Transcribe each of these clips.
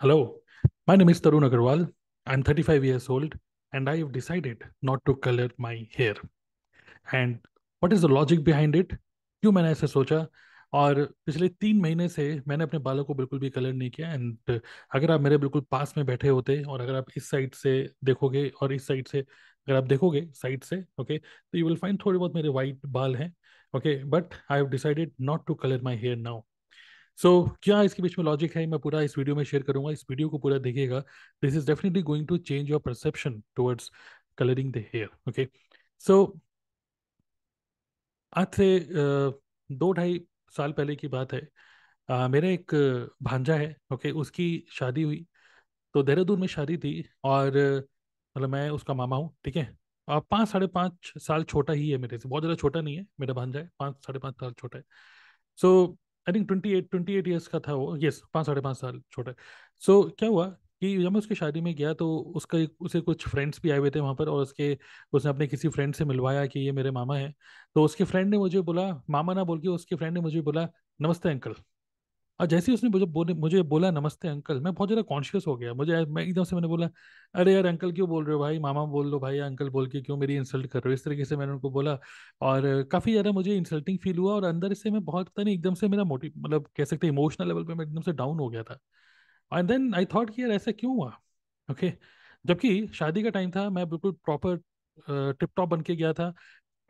Hello, my name is Tarun Agarwal. I'm 35 years old and I have decided not to color my hair. And what is the logic behind it? क्यों मैंने ऐसा सोचा और पिछले तीन महीने से मैंने अपने बालों को बिल्कुल भी कलर नहीं किया एंड अगर आप मेरे बिल्कुल पास में बैठे होते और अगर आप इस साइड से देखोगे और इस साइड से अगर आप देखोगे साइड से ओके तो यू विल फाइंड थोड़े बहुत मेरे वाइट बाल हैं okay but I have decided not to colour my hair now so so, क्या इसके बीच में लॉजिक है? मैं पूरा इस वीडियो में शेयर करूँगा। इस वीडियो को पूरा देखिएगा। This is definitely going to change your perception towards colouring the hair okay so आज से दो ढाई साल पहले की बात है। मेरा एक भांजा है ओके okay, उसकी शादी हुई। तो देहरादून में शादी थी और मतलब मैं उसका मामा हूँ ठीक है? और पाँच साढ़े पाँच साल छोटा ही है मेरे से। बहुत ज़्यादा छोटा नहीं है मेरा भांजा है। पाँच साढ़े पाँच साल छोटा है। So so, I think twenty eight twenty eight years का था वो। यस पाँच साढ़े पाँच साल छोटा सो so, क्या हुआ कि जब मैं उसकी शादी में गया तो उसका उसे कुछ फ्रेंड्स भी आए हुए थे वहाँ पर और उसके उसने अपने किसी फ्रेंड से मिलवाया कि ये मेरे मामा है। तो उसके फ्रेंड ने मुझे बोला मामा ना बोल के उसके फ्रेंड ने मुझे बोला नमस्ते अंकल और जैसे ही उसने मुझे बोले, मुझे बोला, नमस्ते अंकल। मैं बहुत ज़्यादा कॉन्शियस हो गया। मुझे मैं एकदम से मैंने बोला, अरे यार, अंकल क्यों बोल रहे हो भाई? मामा बोल लो भाई, अंकल बोल के क्यों मेरी इंसल्ट कर रहे हो? इस तरीके से मैंने उनको बोला और काफ़ी ज़्यादा मुझे इंसल्टिंग फील हुआ और अंदर से मैं बहुत पता नहीं, एकदम से मेरा मोटिव मतलब कह सकते इमोशनल लेवल पर मैं एकदम से डाउन हो गया था। एंड देन आई थॉट कि यार ऐसा क्यों हुआ? ओके जबकि शादी का टाइम था, मैं बिल्कुल प्रॉपर टिप टॉप बन के गया था।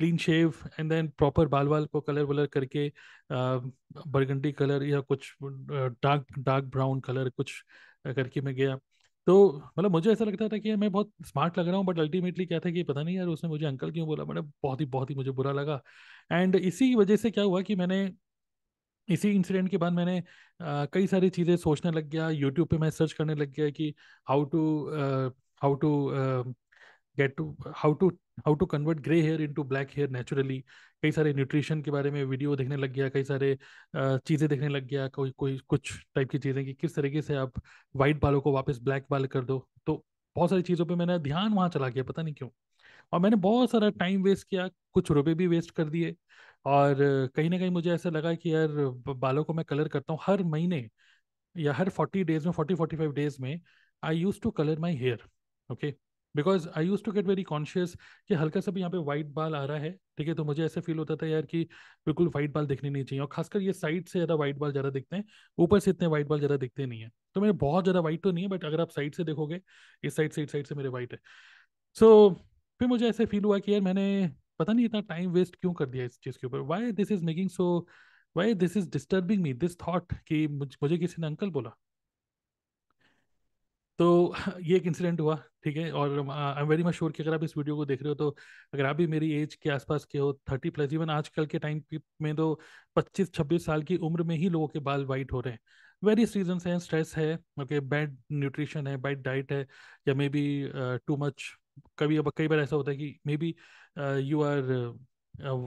Clean shave and then proper बाल बाल को कलर वलर करके बरगंडी कलर या कुछ डार्क डार्क ब्राउन कलर कुछ करके मैं गया तो मतलब मुझे ऐसा लगता था कि मैं बहुत स्मार्ट लग रहा हूँ बट अल्टीमेटली क्या था कि पता नहीं यार उसने मुझे अंकल क्यों बोला? मैंने बहुत ही बहुत ही मुझे बुरा लगा। एंड इसी वजह से क्या हुआ कि मैंने इसी इंसिडेंट के बाद मैंने आ, कई सारी चीज़ें सोचने लग गया। यूट्यूब पे मैं सर्च करने लग गया कि how to how to get to how to how to convert grey hair into black hair naturally कई सारे न्यूट्रिशन के बारे में वीडियो देखने लग गया, कई सारे चीज़ें देखने लग गया, कोई कोई कुछ टाइप की चीज़ें कि किस तरीके से आप वाइट बालों को वापस ब्लैक बाल कर दो। तो बहुत सारी चीज़ों पर मैंने ध्यान वहाँ चला गया, पता नहीं क्यों। और मैंने बहुत सारा टाइम वेस्ट किया, कुछ रुपए भी वेस्ट कर दिए। और कहीं ना कहीं मुझे ऐसा लगा कि यार बालों को मैं कलर करता हूँ हर महीने या हर फोर्टी डेज़ में फोर्टी फोर्टी फाइव डेज़ में I use to colour my hair okay because I use to get very conscious कि हल्का सा भी यहाँ पे वाइट बाल आ रहा है ठीक है? तो मुझे ऐसे फील होता था यार कि बिल्कुल वाइट बाल दिखने नहीं चाहिए। और खासकर ये साइड से ज़्यादा वाइट बाल ज़्यादा दिखते हैं ऊपर से इतने वाइट बाल ज़्यादा दिखते नहीं है। तो मेरे बहुत ज़्यादा वाइट तो नहीं है बट अगर आप साइड से देखोगे इस साइड से इस साइड से मेरे वाइट है। सो so, फिर मुझे ऐसे फील हुआ कि यार मैंने पता नहीं इतना टाइम वेस्ट क्यों कर दिया इस चीज़ के ऊपर? Why this is making so why this is disturbing me this thought कि मुझे किसी ने अंकल बोला। तो ये एक इंसिडेंट हुआ, ठीक है? और I am very much sure कि अगर आप इस वीडियो को देख रहे हो तो अगर आप भी मेरी एज के आसपास के हो थर्टी प्लस इवन आजकल के टाइम में तो पच्चीस, छब्बीस साल की उम्र में ही लोगों के बाल वाइट हो रहे हैं। वेरियस रीजन हैं स्ट्रेस है ओके बैड न्यूट्रिशन है बैड डाइट है, या मे बी टू मच कभी अब, कई बार ऐसा होता है कि maybe you are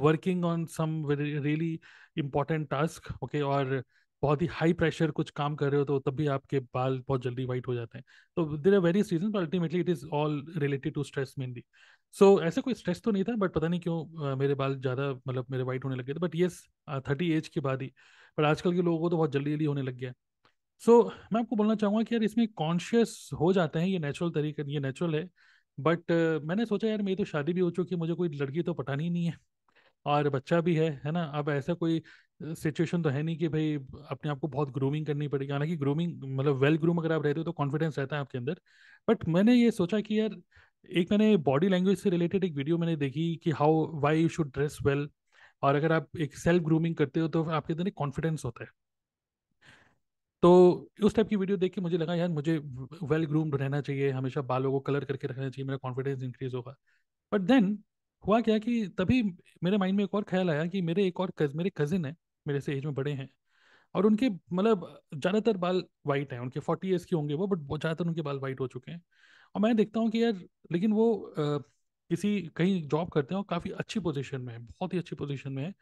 working on some really important task okay और बहुत ही हाई प्रेशर कुछ काम कर रहे हो तो तब भी आपके बाल बहुत जल्दी वाइट हो जाते हैं। तो there are various reason ultimately it is all related to stress mainly so ऐसा कोई स्ट्रेस तो नहीं था बट पता नहीं क्यों मेरे बाल ज़्यादा मतलब मेरे वाइट होने लगे थे। बट येस थर्टी एज के बाद ही। बट आजकल के लोगों को तो बहुत जल्दी जल्दी होने लग गया सो so, मैं आपको बोलना चाहूँगा कि यार इसमें कॉन्शियस हो जाते हैं ये नेचुरल तरीके ये नेचुरल है। बट uh, मैंने सोचा यार मेरी तो शादी भी हो चुकी है मुझे कोई लड़की तो पटानी नहीं है। और बच्चा भी है है ना? अब ऐसा कोई सिचुएशन तो है नहीं कि भाई अपने आप को बहुत ग्रूमिंग करनी पड़ेगी। हालाँकि ग्रूमिंग मतलब वेल ग्रूम अगर आप रहते हो तो कॉन्फिडेंस रहता है आपके अंदर। बट मैंने ये सोचा कि यार एक मैंने बॉडी लैंग्वेज से रिलेटेड एक वीडियो मैंने देखी कि how why you should dress well. और अगर आप एक सेल्फ ग्रूमिंग करते हो तो आपके अंदर एक कॉन्फिडेंस होता है। तो उस टाइप की वीडियो देख के मुझे लगा यार मुझे वेल ग्रूम्ड रहना चाहिए हमेशा बालों को कलर करके रखना चाहिए मेरा कॉन्फिडेंस इंक्रीज होगा। बट देन हुआ क्या कि तभी मेरे माइंड में एक और ख्याल आया कि मेरे एक और कज, मेरे कजिन है मेरे से एज में बड़े हैं। और उनके मतलब ज़्यादातर बाल वाइट हैं उनके फोर्टी ईयर्स के होंगे वो बट ज़्यादातर उनके बाल वाइट हो चुके हैं। और मैं देखता हूँ कि यार लेकिन वो आ, किसी कहीं जॉब करते हैं और काफ़ी अच्छी पोजीशन में है बहुत ही अच्छी पोजीशन में है।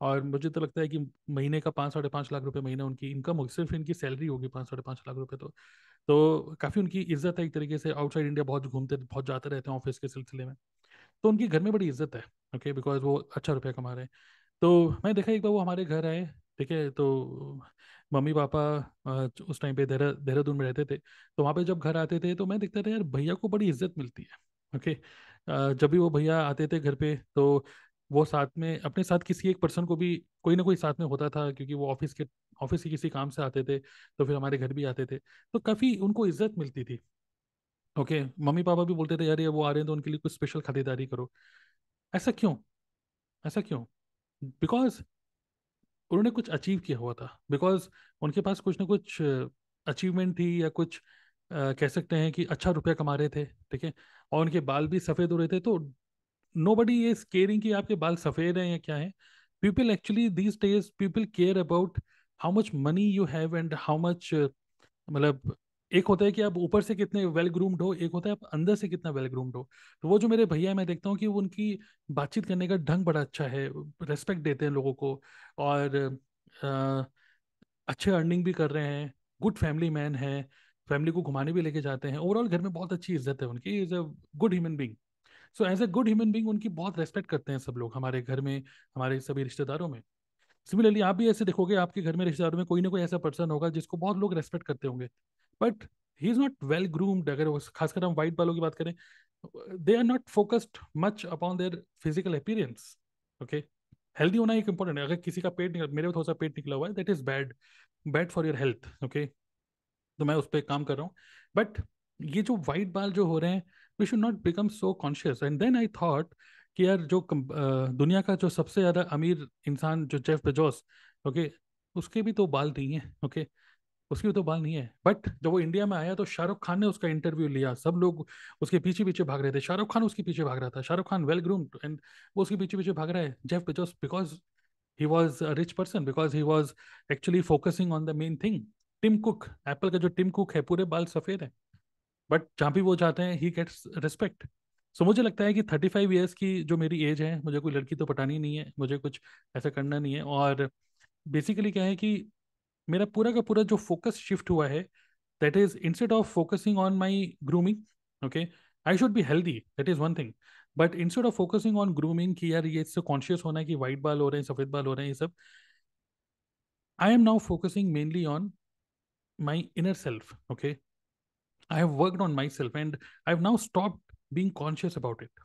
और मुझे तो लगता है कि महीने का पाँच साढ़े पाँच लाख रुपए महीने उनकी इनकम होगी सिर्फ़ इनकी सैलरी होगी पाँच साढ़े पाँच लाख रुपए तो। तो काफ़ी उनकी इज़्ज़त है एक तरीके से आउटसाइड इंडिया बहुत घूमते बहुत जाते रहते हैं ऑफ़िस के सिलसिले में। तो उनकी घर में बड़ी इज़्ज़त है ओके बिकॉज़ वो अच्छा रुपया कमा रहे हैं। तो मैं देखा एक बार वो हमारे घर आए, ठीक है तो मम्मी पापा उस टाइम पे देहरा, देहरादून में रहते थे तो वहाँ पे जब घर आते थे तो मैं देखता था, यार, भैया को बड़ी इज़्ज़त मिलती है। ओके? जब भी वो भैया आते थे घर पे तो वो साथ में, अपने साथ किसी एक पर्सन को भी, कोई ना कोई साथ में होता था, क्योंकि वो ऑफ़िस के ऑफ़िस के किसी काम से आते थे तो फिर हमारे घर भी आते थे तो काफ़ी उनको इज़्ज़त मिलती थी। ओके? मम्मी पापा भी बोलते थे, यार, ये वो आ रहे हैं तो उनके लिए कुछ स्पेशल खरीदारी करो। ऐसा क्यों? ऐसा क्यों? बिकॉज़ उन्होंने कुछ अचीव किया हुआ था। बिकॉज़ उनके पास कुछ ना कुछ अचीवमेंट थी या कुछ अ, कह सकते हैं कि अच्छा रुपया कमा रहे थे ठीक है? और उनके बाल भी सफ़ेद हो रहे थे तो नो बडी इज़ केयरिंग कि आपके बाल सफ़ेद हैं या क्या है। People actually these days people care about how much money you have and how much मतलब एक होता है कि आप ऊपर से कितने वेल ग्रूम्ड हो एक होता है आप अंदर से कितना वेल ग्रूम्ड हो। तो वो जो मेरे भैया मैं देखता हूँ कि उनकी बातचीत करने का ढंग बड़ा अच्छा है रेस्पेक्ट देते हैं लोगों को और अ, अच्छे अर्निंग भी कर रहे हैं गुड फैमिली मैन है फैमिली को घुमाने भी लेके जाते हैं। ओवरऑल घर में बहुत अच्छी इज़्ज़त है उनकी is a good human being so as a good human being उनकी बहुत रेस्पेक्ट करते हैं सब लोग हमारे घर में हमारे सभी रिश्तेदारों में। सिमिलरली आप भी ऐसे देखोगे आपके घर में रिश्तेदारों में कोई ना कोई ऐसा पर्सन होगा जिसको बहुत लोग रेस्पेक्ट करते होंगे। But he is not well groomed अगर खासकर हम वाइट बालों की बात करें they are not focused much upon their physical appearance okay healthy होना एक इंपॉर्टेंट है। अगर किसी का पेट निकल, मेरे थोड़ा सा पेट निकला हुआ है that is bad bad for your health okay तो मैं उस पर काम कर रहा हूँ। बट ये जो वाइट बाल जो हो रहे हैं we should not become so conscious and then I thought कि यार जो दुनिया का जो सबसे ज़्यादा अमीर इंसान जो जेफ बेजोस ओके उसके भी तो बाल नहीं है ओके उसके तो बाल नहीं है। बट जब वो इंडिया में आया तो शाहरुख खान ने उसका इंटरव्यू लिया। सब लोग उसके पीछे पीछे भाग रहे थे। शाहरुख खान उसके पीछे भाग रहा था। Shahrukh Khan well groomed and वो उसके पीछे पीछे भाग रहा है। Jeff Bezos because he was a rich person, because he was actually focusing on the main thing Tim Cook Apple का जो टिम कुक है, पूरे बाल सफ़ेद है। बट जहाँ भी वो जाते हैं ही गेट्स रिस्पेक्ट सो मुझे लगता है कि थर्टी फाइव ईयर्स की जो मेरी एज है, मुझे कोई लड़की तो पटानी नहीं है, मुझे कुछ ऐसा करना नहीं है। और बेसिकली क्या है कि मेरा पूरा का पूरा जो फोकस शिफ्ट हुआ है that is instead of focusing on my grooming okay I should be healthy that is one thing but instead of focusing on grooming कि यार ये इससे कॉन्शियस होना है कि वाइट बाल हो रहे हैं, सफ़ेद बाल हो रहे हैं, ये सब I am now focusing mainly on my inner self okay I have worked on myself and I have now stop being conscious about it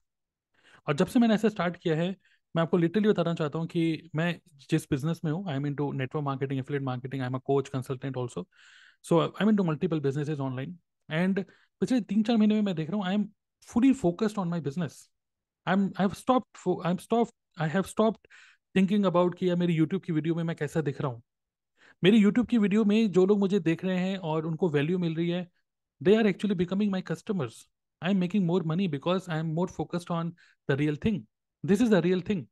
और जब से मैंने ऐसे स्टार्ट किया है मैं आपको लिटरली बताना चाहता हूँ कि मैं जिस बिज़नेस में हूँ I am into network marketing affiliate marketing I am a coach consultant also so I mean to multiple businesses online and पिछले तीन चार महीने में मैं देख रहा हूँ I am fully focused on my business I am I have I am stop I have stop thinking about कि यार मेरी यूट्यूब की वीडियो में मैं कैसा दिख रहा हूँ। मेरी यूट्यूब की वीडियो में जो लोग मुझे देख रहे हैं और उनको वैल्यू मिल रही है they are actually becoming my customers I am making more money because I am more focused on the real thing. This is the real thing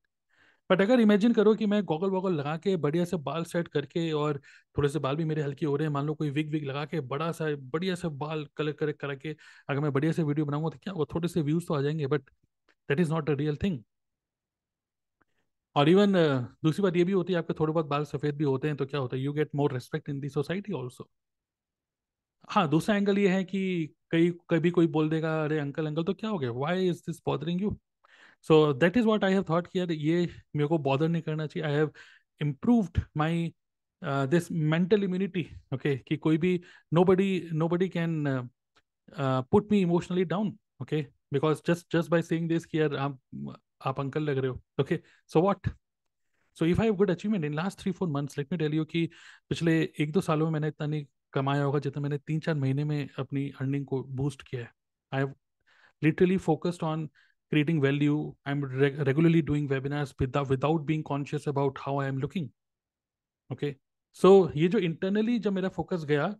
but अगर इमेजिन करो कि मैं गॉगल वॉगल लगा के बढ़िया से बाल सेट करके और थोड़े से बाल भी मेरे हल्के हो रहे हैं, मान लो कोई विग विग लगा के बड़ा सा, बढ़िया से बाल कलर कलर करके अगर मैं बढ़िया से वीडियो बनाऊँगा तो क्या वो थोड़े से व्यूज़ तो आ जाएँगे but that is not a real thing और इवन दूसरी बात ये भी होती है, आपके थोड़े बहुत बाल सफ़ेद भी होते हैं तो क्या होता है? You get more respect in the society also हाँ दूसरा एंगल ये है कि कई, कभी कोई बोल देगा, अरे अंकल अंकल तो क्या हो गया? Why is this bothering you so that is what I have thought कि यार ये मेरे को बॉदर नहीं करना चाहिए। I have improved my this mental immunity okay कि कोई भी nobody nobody can put me emotionally down okay because just just by saying this कि यार आप आप अंकल लग रहे हो okay so what so if I have good achievement in last three four months let me tell you कि पिछले एक दो सालों में मैंने इतना नहीं कमाया होगा जितना मैंने तीन चार महीने में अपनी अर्निंग को बूस्ट किया है। I have literally focused on creating value i'm reg- regularly doing webinars without without being conscious about how i am looking okay so ये जो internally जब मेरा focus गया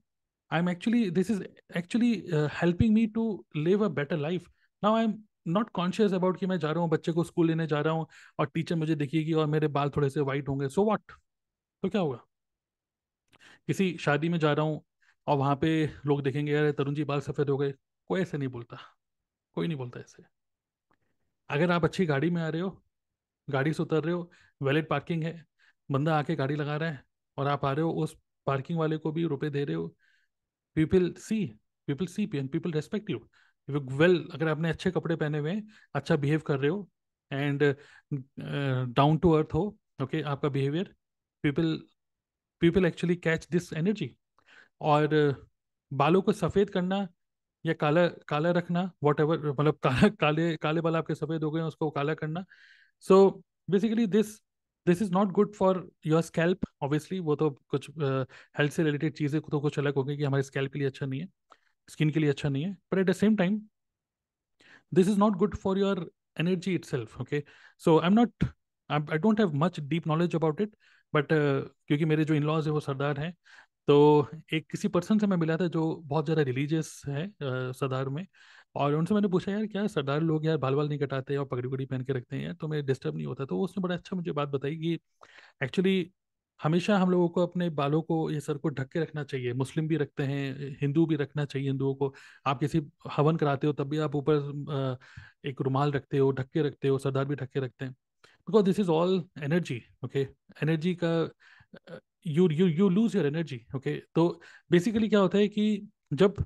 i'm actually this is actually uh, helping me to live a better life now i'm not conscious about कि मैं जा रहा हूँ बच्चे को स्कूल लेने जा रहा हूँ और टीचर मुझे दिखेगी और मेरे बाल थोड़े से वाइट होंगे सो व्हाट तो क्या होगा किसी शादी में जा रहा हूँ और वहाँ पे लोग देखेंगे यार तरुण जी बाल सफ़ेद हो गए कोई ऐसे नहीं बोलता कोई नहीं बोलता ऐसे अगर आप अच्छी गाड़ी में आ रहे हो गाड़ी से उतर रहे हो वैलिड पार्किंग है बंदा आके गाड़ी लगा रहा है और आप आ रहे हो उस पार्किंग वाले को भी रुपए दे रहे हो people see people see P and people respect you well अगर आपने अच्छे कपड़े पहने हुए हैं अच्छा बिहेव कर रहे हो एंड डाउन टू अर्थ हो ओके okay, आपका behaviour people people actually catch this energy और बालों को सफ़ेद करना या काला काला रखना वॉट एवर मतलब काला काले काले बाल आपके सफ़ेद हो गए उसको काला करना। So basically this this is not good for your scalp obviously वो तो कुछ हेल्थ से रिलेटेड चीज़ें तो कुछ अलग होगी कि हमारे स्कैल्प के लिए अच्छा नहीं है स्किन के लिए अच्छा नहीं है but at the same time this is not good for your energy itself okay? So i'm not i don't have much deep knowledge about it but uh, क्योंकि मेरे जो इन लॉज है वो सरदार हैं तो एक किसी पर्सन से मैं मिला था जो बहुत ज़्यादा रिलीजियस है सरदार में और उनसे मैंने पूछा, यार, क्या सरदार लोग यार बाल बाल नहीं कटाते और पगड़ी पगड़ी पहन के रखते हैं यार? तो मैं डिस्टर्ब नहीं होता? तो उसने बड़ा अच्छा मुझे बात बताई कि एक्चुअली हमेशा हम लोगों को अपने बालों को ये सर को ढक के रखना चाहिए। मुस्लिम भी रखते हैं, हिंदू भी रखना चाहिए हिंदुओं को। आप किसी हवन कराते हो तब भी आप ऊपर एक रुमाल रखते हो, ढक के रखते हो, सरदार भी ढक के रखते हैं। Because this is all energy, okay? Energy का you you you lose your energy okay तो बेसिकली क्या होता है कि जब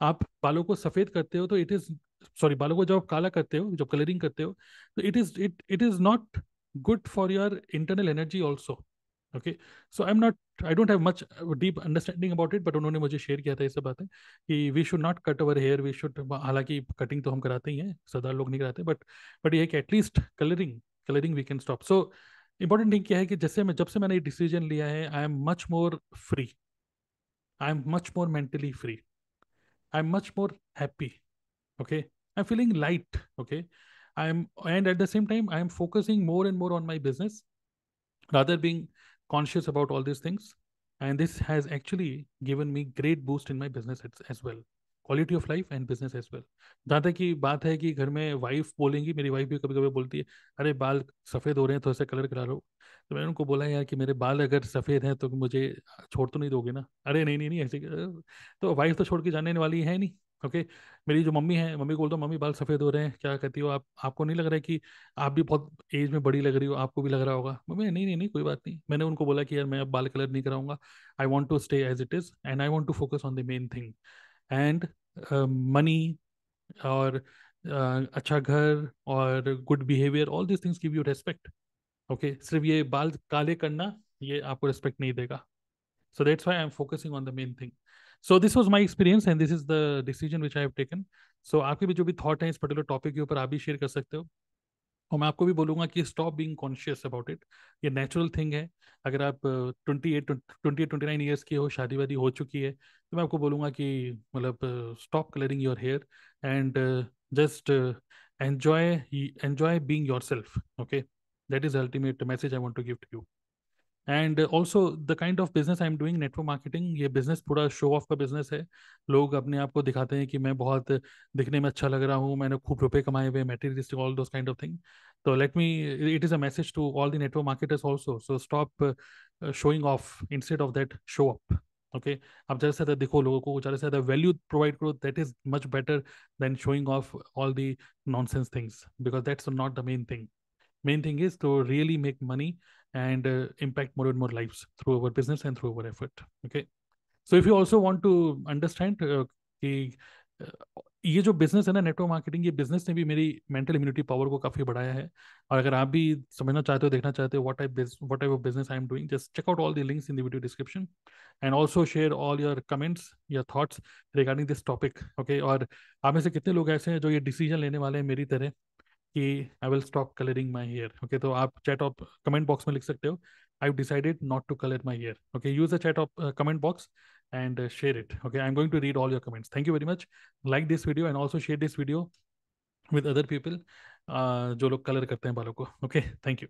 आप बालों को सफ़ेद करते हो तो इट इज़ सॉरी बालों को जब आप काला करते हो, जब कलरिंग करते हो तो it is it it is not good for your internal energy also okay so I am not I don't have much deep understanding about it but उन्होंने मुझे शेयर किया था ये सब बातें कि we should not cut our hair we should हालाँकि cutting तो हम कराते ही हैं, सरदार लोग नहीं कराते बट बट ये at least colouring colouring we can stop so important thing क्या है कि जैसे मैं जब से मैंने ये डिसीजन लिया है I am much more free I am much more mentally free I am much more happy okay i'm feeling light okay i'm and at the same time i'm focusing more and more on my business rather being conscious about all these things and this has actually given me great boost in my business as well Quality of life and business as well जहाँ तक की बात है कि घर में wife बोलेंगी, मेरी वाइफ भी कभी कभी बोलती है, अरे बाल सफ़ेद हो रहे हैं तो ऐसे कलर करा लो। तो मैंने उनको बोला, यार कि मेरे बाल अगर सफ़ेद हैं तो मुझे छोड़ तो नहीं दोगे ना? अरे नहीं नहीं नहीं, ऐसे तो वाइफ तो छोड़ के जाने वाली है नहीं ओके okay? मेरी जो मम्मी है, मम्मी को बोलता हूँ मम्मी, बाल सफ़ेद हो रहे हैं, क्या कहती हो आप? आपको नहीं लग रहा है कि आप भी बहुत एज में बड़ी लग रही हो, आपको भी लग रहा होगा? मम्मी, नहीं नहीं नहीं, कोई बात नहीं। मैंने उनको बोला कि, यार मैं अब बाल कलर नहीं कराऊँगा I want to stay as it is and I want to focus on the main thing and money और uh, अच्छा घर और good behaviour all this things give you respect okay सिर्फ़ ये बाल काले करना ये आपको रेस्पेक्ट नहीं देगा। So that's why I am focusing on the main thing so this was my experience and this is the decision which I have taken so आपके भी जो भी थॉट है इस पर्टिकुलर टॉपिक के ऊपर आप भी शेयर कर सकते हो। और मैं आपको भी बोलूँगा कि stop being conscious about it ये नेचुरल थिंग है। अगर आप twenty eight twenty twenty nine years की हो शादी वादी हो चुकी है तो मैं आपको बोलूँगा कि मतलब stop colouring your hair and just enjoy enjoy being yourself okay that is ultimate message I want to give to you and also the kind of business I am doing network marketing ये business पूरा show off का business है। लोग अपने आप को दिखाते हैं कि मैं बहुत दिखने में अच्छा लग रहा हूँ, मैंने खूब रुपए कमाए हुए materialistic all those kind of thing तो let me it is a message to all the network marketers also so stop showing off instead of that show up okay आप ज़्यादा से ज़्यादा दिखो लोगों को, ज़्यादा से ज़्यादा वैल्यू प्रोवाइड करो that is much better than showing off all the nonsense things because that's not the main thing main thing is to really make money and uh, impact more and more lives through our business and through our effort okay? So if you also want to understand uh, कि uh, ये जो business है ना network marketing ये business ने भी मेरी mental immunity power को काफ़ी बढ़ाया है और अगर आप भी समझना चाहते हो देखना चाहते हो what type what type of business I am doing just check out all the links in the video description and also share all your comments या thoughts regarding this topic okay और आप में से कितने लोग ऐसे हैं जो ये डिसीज़न लेने वाले हैं मेरी तरह कि I will stop colouring my hair okay तो आप चैट ऑप कमेंट बॉक्स में लिख सकते हो I decided not to colour my hair okay use a chat up comment box and share it okay I am going to read all your comments thank you very much like this video and also share this video with other people जो लोग colour करते हैं बालों को. Okay thank you